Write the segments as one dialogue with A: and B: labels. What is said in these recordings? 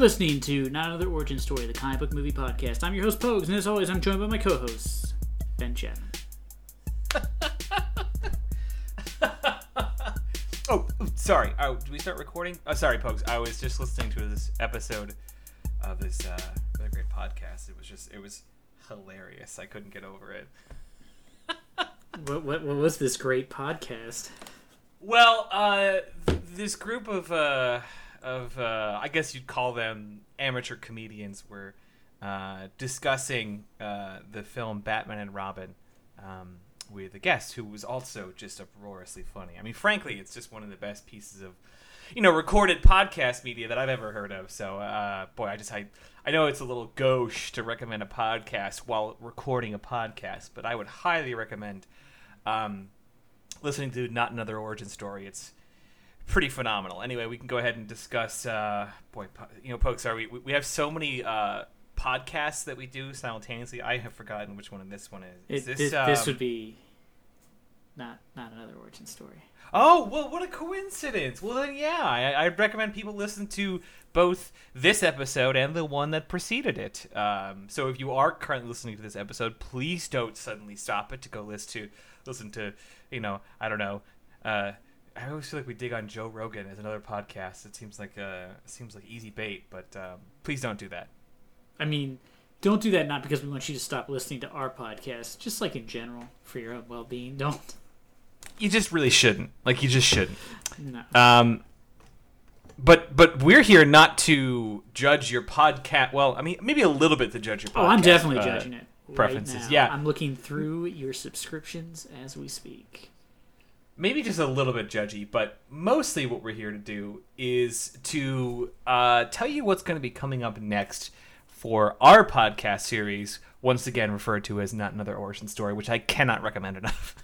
A: listening to Not Another Origin Story, the comic book movie podcast. I'm your host, Pogues, and as always, I'm joined by my co hosts, Ben Chapman.
B: Oh, sorry. Oh, did we start recording? Oh, sorry, folks. I was just listening to this episode of this uh, really great podcast. It was just, it was hilarious. I couldn't get over it.
A: What, what, what was this great podcast?
B: Well, uh, th- this group of, uh, of uh, I guess you'd call them amateur comedians were uh, discussing uh, the film Batman and Robin um, with a guest who was also just uproariously funny. I mean, frankly, it's just one of the best pieces of, you know, recorded podcast media that I've ever heard of. So, uh, boy, I just I, I know it's a little gauche to recommend a podcast while recording a podcast, but I would highly recommend um, listening to Not Another Origin Story. It's pretty phenomenal. Anyway, we can go ahead and discuss. Uh, boy, po- you know, folks, are we? We have so many uh, podcasts that we do simultaneously. I have forgotten which one this one is.
A: It,
B: Is this,
A: this, this
B: um,
A: would be not not another origin story.
B: Oh well, what a coincidence! Well then, yeah, I, I'd recommend people listen to both this episode and the one that preceded it. Um, so if you are currently listening to this episode, please don't suddenly stop it to go listen to listen to you know I don't know. Uh, I always feel like we dig on Joe Rogan as another podcast. It seems like uh, seems like easy bait, but um, please don't do that.
A: I mean, don't do that not because we want you to stop listening to our podcast, just like in general for your own well being. Don't.
B: You just really shouldn't. Like you just shouldn't.
A: No.
B: Um, but but we're here not to judge your podcast. Well, I mean, maybe a little bit to judge your podcast.
A: oh, I'm definitely
B: uh,
A: judging it.
B: preferences,
A: Right
B: yeah.
A: I'm looking through your subscriptions as we speak.
B: Maybe just a little bit judgy, but mostly what we're here to do is to uh, tell you what's going to be coming up next for our podcast series. Once again, referred to as not another origin story, which I cannot recommend enough.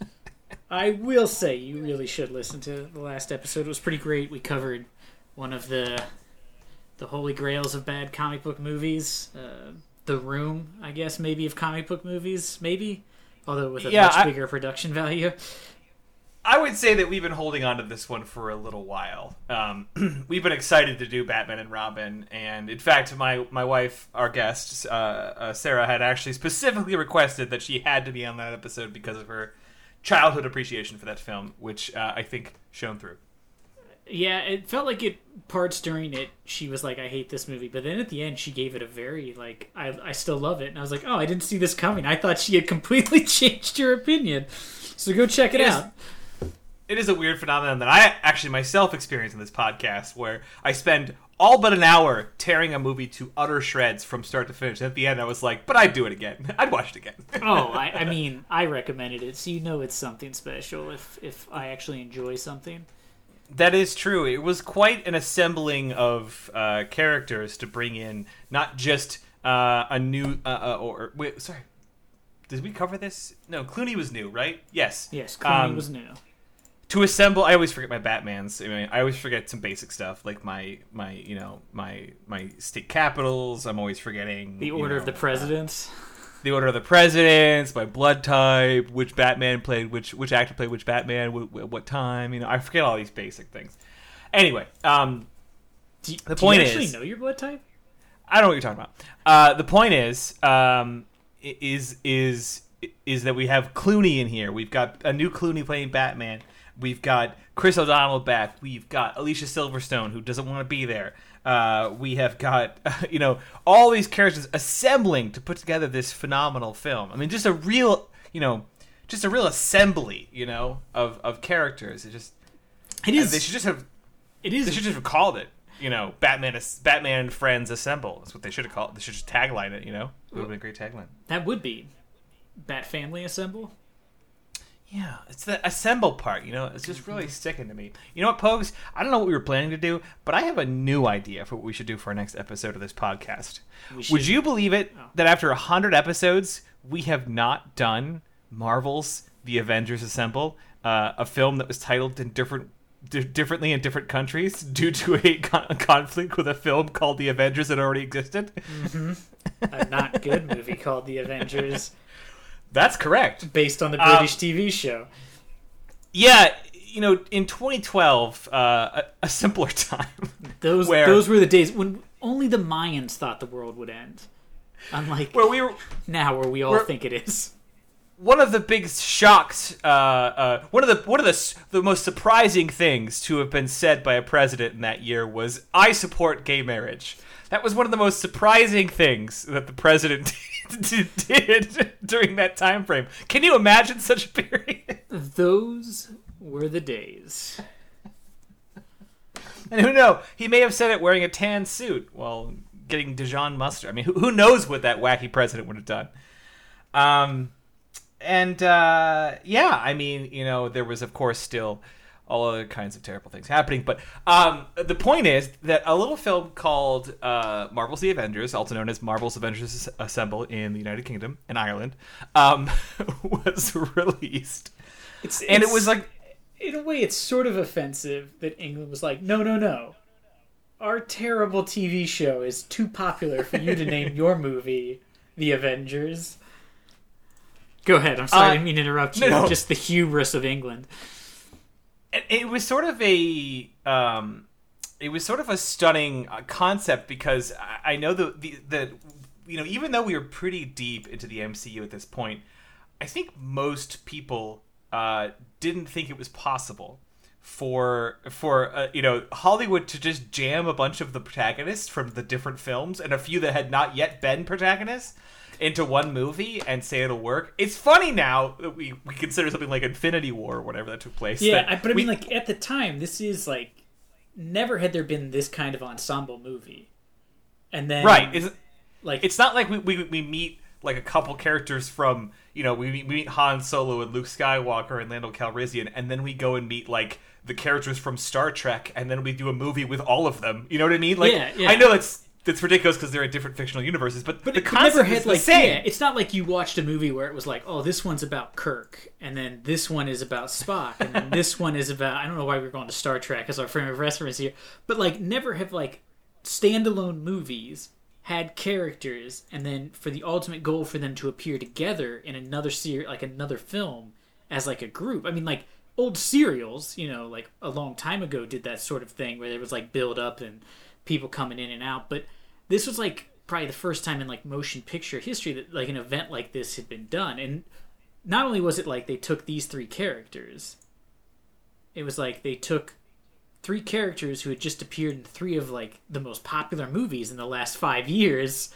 A: I will say you really should listen to the last episode. It was pretty great. We covered one of the the holy grails of bad comic book movies. Uh, the Room, I guess, maybe of comic book movies, maybe, although with a
B: Yeah,
A: much
B: I-
A: bigger production value.
B: I would say that we've been holding on to this one for a little while. Um, we've been excited to do Batman and Robin, and in fact, my my wife, our guest uh, uh, Sarah, had actually specifically requested that she had to be on that episode because of her childhood appreciation for that film, which uh, I think shone through.
A: Yeah, it felt like it parts during it. She was like, "I hate this movie," but then at the end, she gave it a very like, "I I still love it," and I was like, "Oh, I didn't see this coming. I thought she had completely changed her opinion." So go check it
B: It is-
A: out.
B: It is a weird phenomenon that I actually myself experience in this podcast, where I spend all but an hour tearing a movie to utter shreds from start to finish. And At the end, I was like, "But I'd do it again. I'd watch it again."
A: oh, I, I mean, I recommended it, so you know it's something special if if I actually enjoy something.
B: That is true. It was quite an assembling of uh, characters to bring in, not just uh, a new uh, uh, or wait, sorry. Did we cover this? No, Clooney was new, right? Yes.
A: Yes, Clooney
B: Um,
A: was new.
B: To assemble, I always forget my Batman's. I mean, I always forget some basic stuff like my my you know my my state capitals. I'm always forgetting
A: The Order of the Presidents.
B: the order of the presidents, my blood type, which Batman played, which which actor played which Batman, what, what time. You know, I forget all these basic things. Anyway, um,
A: Do,
B: The
A: do
B: point
A: you actually
B: is-
A: know your blood type?
B: I don't know what you're talking about. Uh, the point is, um, is is is that we have Clooney in here. We've got a new Clooney playing Batman. We've got Chris O'Donnell back. We've got Alicia Silverstone who doesn't want to be there. Uh, we have got you know all these characters assembling to put together this phenomenal film. I mean, just a real you know, just a real assembly you know of of characters. It just
A: It is.
B: they should just have
A: It is.
B: they
A: is.
B: should just have called it, you know, Batman Batman and Friends Assemble. That's what they should have called. it. They should just tagline it. You know, it would have been a great tagline.
A: that would be Bat Family Assemble.
B: Yeah, it's the assemble part. You know, it's just really sticking to me. You know what, Pogues? I don't know what we were planning to do, but I have a new idea for what we should do for our next episode of this podcast. Would you believe it that after hundred episodes, we have not done Marvel's The Avengers Assemble, uh, a film that was titled in different. di- Differently in different countries due to a con- conflict with a film called The Avengers that already existed.
A: a not good movie called The Avengers,
B: That's correct.
A: based on the
B: Um,
A: British TV show.
B: Yeah, you know, in 2012, uh, a, a simpler time.
A: Those
B: where-
A: those were the days when only the Mayans thought the world would end. Unlike
B: Where we were
A: now, where we all
B: We're-
A: think it is.
B: one of the big shocks, uh, uh, one of the one of the the most surprising things to have been said by a president in that year was, "I support gay marriage." That was one of the most surprising things that the president did during that time frame. Can you imagine such a period?
A: Those were the days.
B: And who knows? He may have said it wearing a tan suit while getting Dijon mustard. I mean, who, who knows what that wacky president would have done? Um, and uh, yeah, I mean, you know, there was of course still all other kinds of terrible things happening. But um, the point is that a little film called uh, Marvel's The Avengers, also known as Marvel's Avengers Assemble in the United Kingdom and Ireland, um, was released,
A: It's,
B: and it was like
A: in a way, it's sort of offensive that England was like, no, no, no. Our terrible TV show is too popular for you to name your movie The Avengers. Go ahead. I'm sorry, I
B: Uh,
A: didn't mean to interrupt
B: no,
A: you.
B: no.
A: Just the hubris of England.
B: It, was sort of a um, it was sort of a stunning uh, concept because I, I know the, the the you know even though we were pretty deep into the MCU at this point, I think most people uh, didn't think it was possible for for uh, you know Hollywood to just jam a bunch of the protagonists from the different films and a few that had not yet been protagonists into one movie and say it'll work. It's funny now that we, we consider something like Infinity War or whatever that took place.
A: Yeah, I, but I
B: we-
A: mean, like, at the time, this is like, never had there been this kind of ensemble movie. And then,
B: right. It's,
A: like,
B: it's not like we, we, we meet like a couple characters from you know we meet, we meet Han Solo and Luke Skywalker and Lando Calrissian, and then we go and meet like the characters from Star Trek, and then we do a movie with all of them. You know what I mean? Like
A: Yeah, yeah.
B: I know that's that's ridiculous because they're in different fictional universes, but,
A: But
B: the
A: it
B: concept
A: never
B: is
A: had
B: the
A: like
B: same.
A: yeah, it's not like you watched a movie where it was like, oh, this one's about Kirk, and then this one is about Spock, and then this one is about I don't know why we're going to Star Trek as our frame of reference here, but like never have like standalone movies had characters, and then for the ultimate goal for them to appear together in another series, like another film, as like a group. I mean, like old serials, you know, like a long time ago did that sort of thing where there was like build up and people coming in and out, but this was like probably the first time in like motion picture history that like an event like this had been done. And not only was it like they took these three characters it was like they took three characters who had just appeared in three of like the most popular movies in the last five years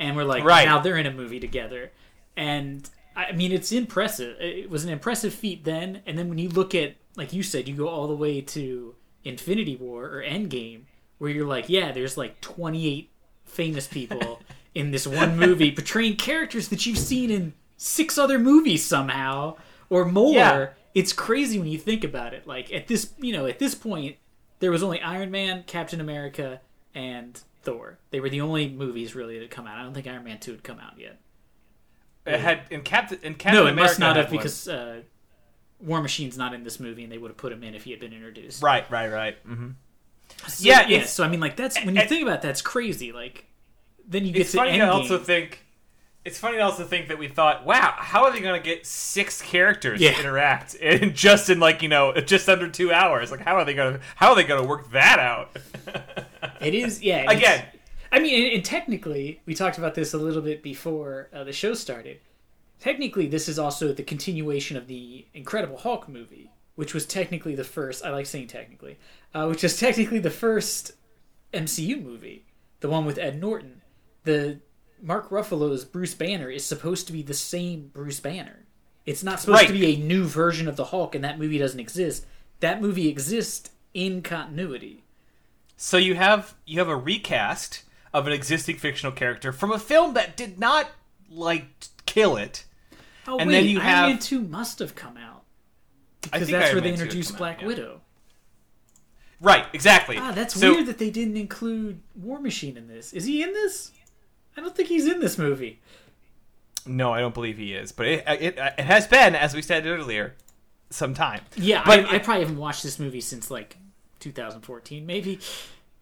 A: and we're like
B: Right.
A: now they're in a movie together. And i mean it's impressive. It was an impressive feat then. And then when you look at like you said you go all the way to infinity war or endgame where you're like yeah there's like 28 famous people in this one movie portraying characters that you've seen in six other movies somehow or more.
B: Yeah.
A: it's crazy when you think about it. Like at this you know at this point there was only iron man captain america and thor. They were the only movies really that had come out. I don't think iron man 2 had come out yet.
B: It had in Captain in Captain
A: no it
B: America
A: must not have because uh, war machine's not in this movie and they would have put him in if he had been introduced.
B: Right, right, right. hmm
A: So,
B: Yeah,
A: yeah so i mean like that's when you
B: and-
A: think about it, that's crazy like then you get
B: It's
A: to
B: funny to also think. It's funny to also think that we thought, wow, how are they going to get six characters
A: Yeah.
B: to interact in just in like you know just under two hours? Like, how are they going to how are they going to work that out?
A: It is, yeah. and
B: Again,
A: I mean, and, and technically, we talked about this a little bit before uh, the show started. Technically, this is also the continuation of the Incredible Hulk movie, which was technically the first. I like saying technically, uh, which is technically the first MCU movie, the one with Ed Norton. The Mark Ruffalo's Bruce Banner is supposed to be the same Bruce Banner. It's not supposed
B: Right.
A: to be a new version of the Hulk, and that movie doesn't exist. That movie exists in continuity.
B: so you have you have a recast of an existing fictional character from a film that did not like kill it.
A: Oh
B: And
A: wait,
B: then you
A: Iron
B: have-
A: Man Two must have come out because that's
B: Iron
A: where they
B: Man 2 had
A: introduced
B: come out,
A: Black
B: yeah.
A: Widow.
B: Right, exactly.
A: Ah, that's
B: So-
A: weird that they didn't include War Machine in this. Is he in this? I don't think he's in this movie.
B: No, I don't believe he is, but it, it it has been, as we said earlier, some time.
A: Yeah,
B: But
A: I, I probably haven't watched this movie since like 2014, maybe.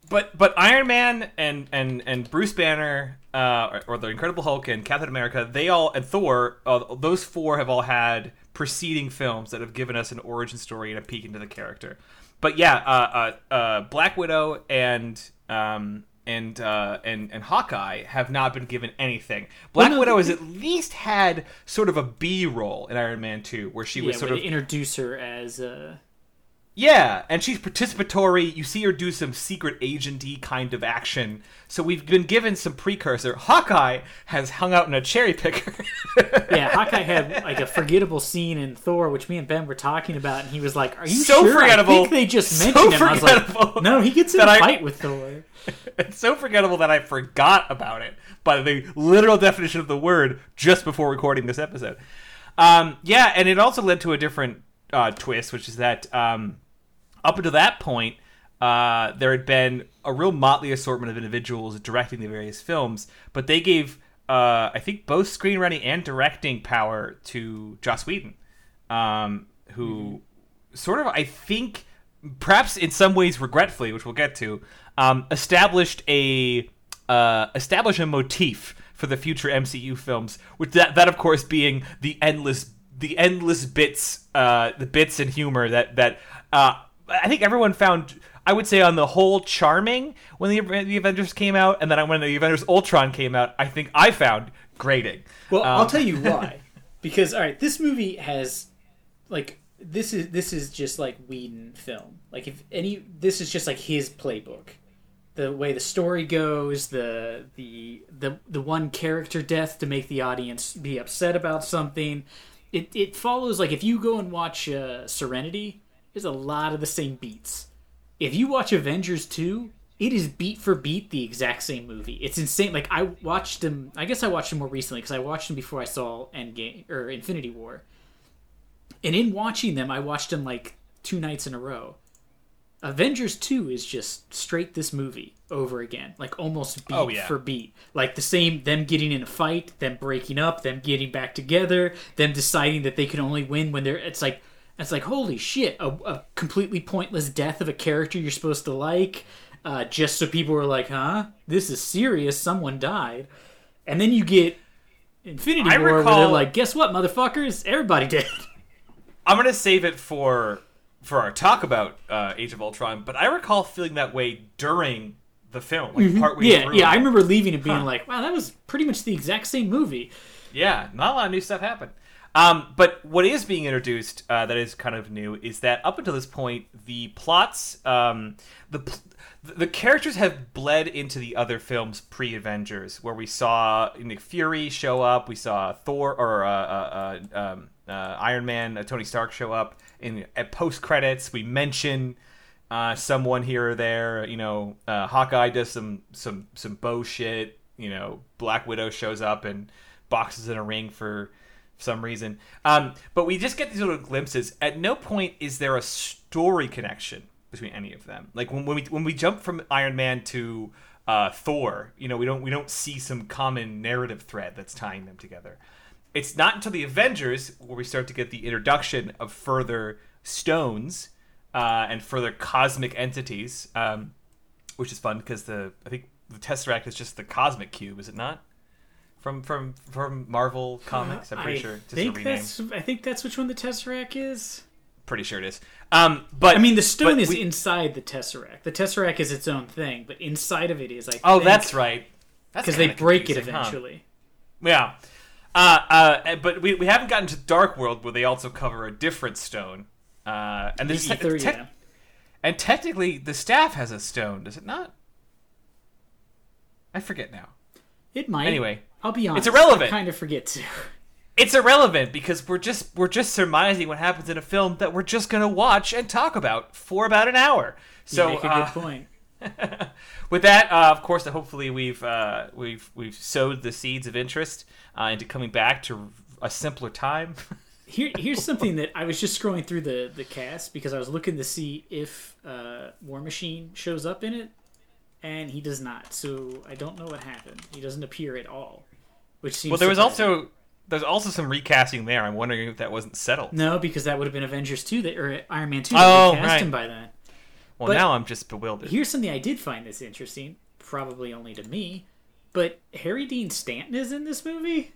B: But but Iron Man and and and Bruce Banner, uh, or, or the Incredible Hulk and Captain America, they all and Thor, uh, those four have all had preceding films that have given us an origin story and a peek into the character. But yeah, uh, uh, uh, Black Widow and um, and uh, and and Hawkeye have not been given anything. Black
A: no,
B: Widow has at least had sort of a B role in Iron Man Two, where she
A: yeah,
B: was sort of
A: introduce her as uh,
B: yeah, and she's participatory. You see her do some secret agenty kind of action. So we've been given some precursor. Hawkeye has hung out in a cherry picker.
A: yeah. Hawkeye had like a forgettable scene in Thor, which me and Ben were talking about, and he was like, "Are you
B: So
A: sure?"
B: forgettable.
A: I think they just
B: So
A: mentioned him. I was like, "No, he gets in a
B: I-
A: fight with Thor."
B: it's so forgettable that I forgot about it by the literal definition of the word just before recording this episode. Um, yeah, and it also led to a different uh, twist, which is that um, up until that point, uh, there had been a real motley assortment of individuals directing the various films, but they gave, uh, I think, both screenwriting and directing power to Joss Whedon, um, who sort of, I think, perhaps in some ways regretfully, which we'll get to, um, established a uh, established a motif for the future MCU films, which that that of course being the endless the endless bits uh, the bits and humor that that uh, I think everyone found. I would say on the whole charming when the, the Avengers came out, and then when the Avengers Ultron came out, I think I found grating.
A: Well,
B: Um,
A: I'll tell you why. because all right, this movie has like this is this is just like Whedon film. Like if any this is just like his playbook. The way the story goes, the the the the one character death to make the audience be upset about something. It it follows like if you go and watch uh, Serenity, there's a lot of the same beats. If you watch Avengers 2, it is beat for beat the exact same movie. It's insane. Like I watched them. I guess I watched them more recently because I watched them before I saw Endgame or Infinity War. And in watching them, I watched them like two nights in a row. Avengers 2 is just straight this movie over again, like almost beat
B: Oh, yeah.
A: for beat. Like the same, them getting in a fight, them breaking up, them getting back together, them deciding that they can only win when they're. It's like, it's like, holy shit, a, a completely pointless death of a character you're supposed to like, uh, just so people are like, huh? This is serious, someone died. And then you get Infinity
B: I
A: War where
B: recall-
A: they're like, guess what, motherfuckers? Everybody dead.
B: I'm gonna save it for for our talk about uh, Age of Ultron, but I recall feeling that way during the film, like partway
A: Mm-hmm. Yeah,
B: through.
A: yeah. I remember leaving and being
B: Huh.
A: like, "Wow, that was pretty much the exact same movie."
B: Yeah, not a lot of new stuff happened. Um, but what is being introduced uh, that is kind of new is that up until this point, the plots, um, the pl- the characters have bled into the other films pre Avengers, where we saw Nick Fury show up, we saw Thor or uh, uh, um, uh, Iron Man, uh, Tony Stark show up in at post credits. We mention uh, someone here or there. You know, Hawkeye does some some some bow shit. You know, Black Widow shows up and boxes in a ring for some reason. Um, but we just get these little glimpses. At no point is there a story connection between any of them. Like when, when we when we jump from Iron Man to uh, Thor, you know, we don't we don't see some common narrative thread that's tying them together. It's not until the Avengers where we start to get the introduction of further stones uh, and further cosmic entities, um, which is fun because the I think the Tesseract is just the cosmic cube, is it not? From from from Marvel comics, I'm pretty
A: I
B: sure. Just
A: think that's. I think that's which one the Tesseract is.
B: Pretty sure it is. Um, but
A: I mean, the stone is
B: we-
A: inside the Tesseract. The Tesseract is its own thing, but inside of it is like.
B: Oh, that's right.
A: Because they break it
B: confusing, huh?
A: eventually.
B: Yeah. Uh, uh, but we, we haven't gotten to Dark World where they also cover a different stone. Uh, and this
A: Aether,
B: te-
A: yeah.
B: and technically the staff has a stone, does it not? I forget now.
A: It might.
B: Anyway,
A: I'll be honest.
B: irrelevant.
A: I kind of forget to.
B: it's irrelevant because we're just we're just surmising what happens in a film that we're just gonna watch and talk about for about an hour. So
A: you make a
B: uh,
A: good point.
B: with that, uh, of course, hopefully we've uh, we've we've sowed the seeds of interest uh, into coming back to a simpler time.
A: Here, here's something that I was just scrolling through the the cast because I was looking to see if uh, War Machine shows up in it, and he does not. So I don't know what happened. He doesn't appear at all, which seems.
B: well, there was also there's also some recasting there. I'm wondering if that wasn't settled.
A: no because that would have been Avengers two that or Iron Man two.
B: Oh,
A: that cast
B: right.
A: him by then.
B: Well,
A: but-
B: now I'm just bewildered.
A: Here's something I did find this interesting, probably only to me, but Harry Dean Stanton is in this movie.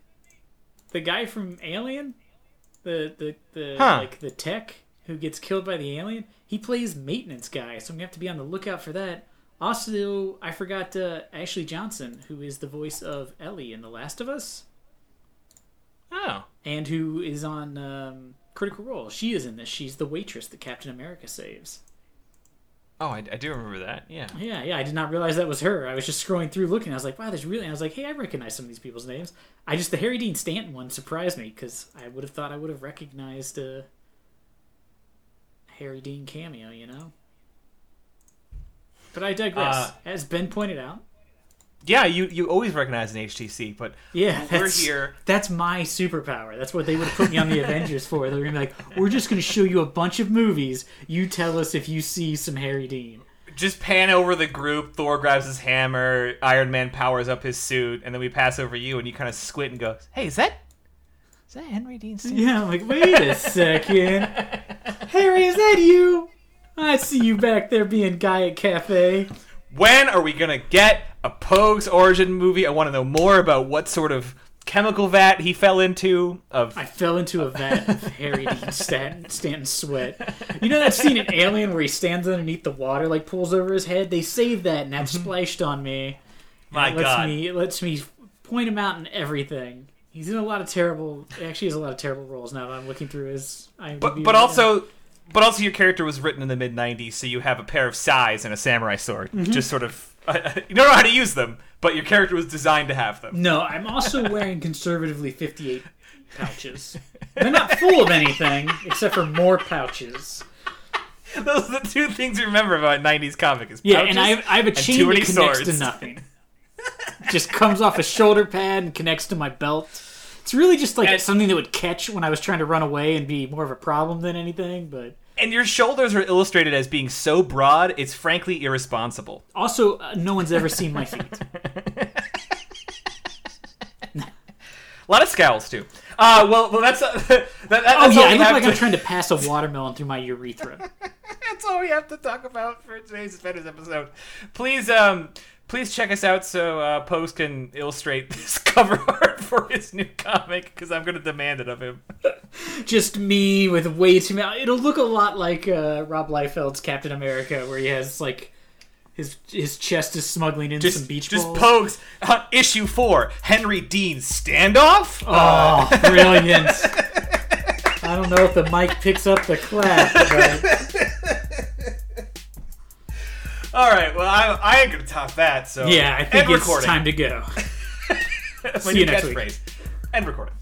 A: The guy from Alien, the the the
B: Huh.
A: like the tech who gets killed by the alien. He plays maintenance guy, so I'm gonna have to be on the lookout for that. Also, I forgot uh, Ashley Johnson, who is the voice of Ellie in The Last of Us,
B: Oh,
A: and who is on um, Critical Role. She is in this. She's the waitress that Captain America saves.
B: oh, I, I do remember that. Yeah.
A: Yeah, yeah. I did not realize that was her. I was just scrolling through looking. I was like, wow, there's really. I was like, hey, I recognize some of these people's names. I just the Harry Dean Stanton one surprised me because I would have thought I would have recognized a Harry Dean cameo, you know. But I digress.
B: Uh,
A: As Ben pointed out,
B: Yeah, you, you always recognize an HTC, but
A: yeah,
B: we're
A: that's,
B: here.
A: That's my superpower. That's what they would have put me on the Avengers for. They're gonna be like, we're just gonna show you a bunch of movies. You tell us if you see some Harry Dean.
B: just pan over the group. Thor grabs his hammer. Iron Man powers up his suit, and then we pass over you, and you kind of squint and go, "Hey, is that is that Henry Dean Stanton?"
A: Yeah, I'm like, wait a second. Harry, is that you? I see you back there being guy at cafe.
B: When are we gonna get a Pogue's origin movie? I want to know more about what sort of chemical vat he fell into. Of
A: I fell into a vat of Harry Dean Stanton, Stanton sweat. You know that scene in Alien where he stands underneath the water, like pulls over his head? They saved that and that mm-hmm. splashed on me.
B: my
A: it lets
B: God,
A: me it lets me point him out in everything. He's in a lot of terrible. Actually, he has a lot of terrible roles now that I'm looking through his. IMDb
B: but
A: right
B: but
A: now.
B: But also, your character was written in the mid '90s, so you have a pair of sais and a samurai sword.
A: Mm-hmm.
B: Just sort of, you don't know how to use them, but your character was designed to have them.
A: no, I'm also wearing conservatively 58 pouches. They're not full of anything except for more pouches.
B: Those are the two things you remember about '90s comic is
A: Yeah, and I have, I have a chain that connects
B: swords.
A: to nothing. just comes off a shoulder pad and connects to my belt. It's really just like
B: And-
A: something that would catch when I was trying to run away and be more of a problem than anything. But
B: And your shoulders are illustrated as being so broad, it's frankly irresponsible.
A: also, uh, no one's ever seen my feet.
B: A lot of scowls too. Uh, well, well, that's uh, that, that, that's
A: Oh yeah, I look like
B: to,
A: I'm trying to pass a watermelon through my urethra.
B: That's all we have to talk about for today's Suspenders episode. Please, um, please check us out so uh, Post can illustrate this cover art for his new comic because I'm going to demand it of him.
A: Just me with way too many. It'll look a lot like uh, Rob Liefeld's Captain America, where he has like his his chest is smuggling in some
B: Just,
A: beach
B: just
A: balls.
B: Pogues. Uh, issue four: Henry Dean standoff.
A: Oh, brilliant! I don't know if the mic picks up the clap, but
B: All right. Well, I, I ain't gonna top that. So
A: yeah, I think
B: End
A: it's
B: recording.
A: time to go. See you next week.
B: End recording.